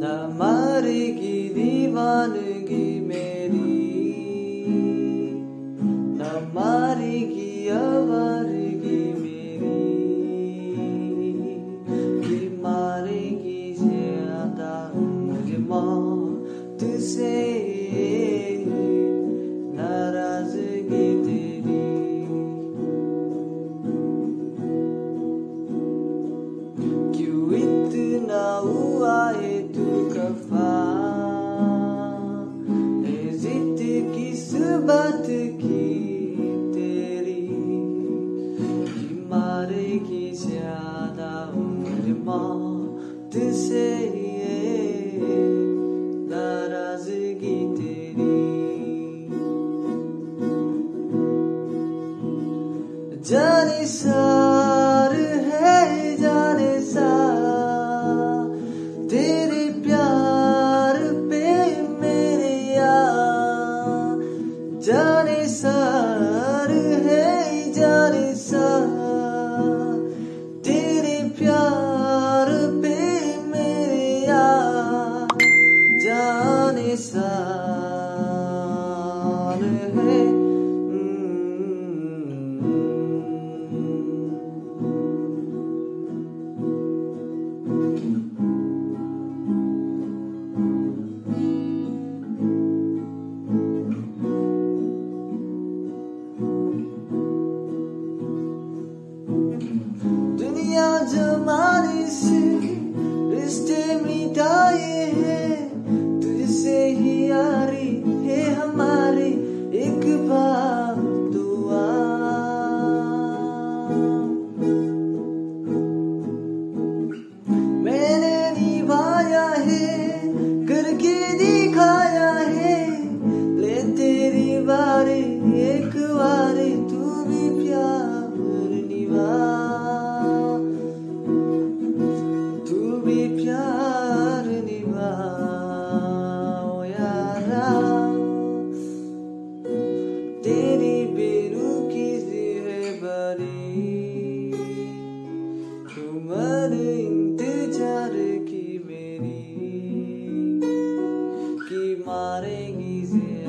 न मरेगी दीवानगी मेरी न मरेगी अवरगी मेरी बीमारेगी ज्यादा मुझे मौत से नाराजगी तेरी क्यों naua e tu kafa Ezite ki subate ki teri Kimare ki siada urma te seiye Narazu ki teri Jani sa acımalısın, istemi daha. हर इंतज़ार की मेरी कि मारेगी से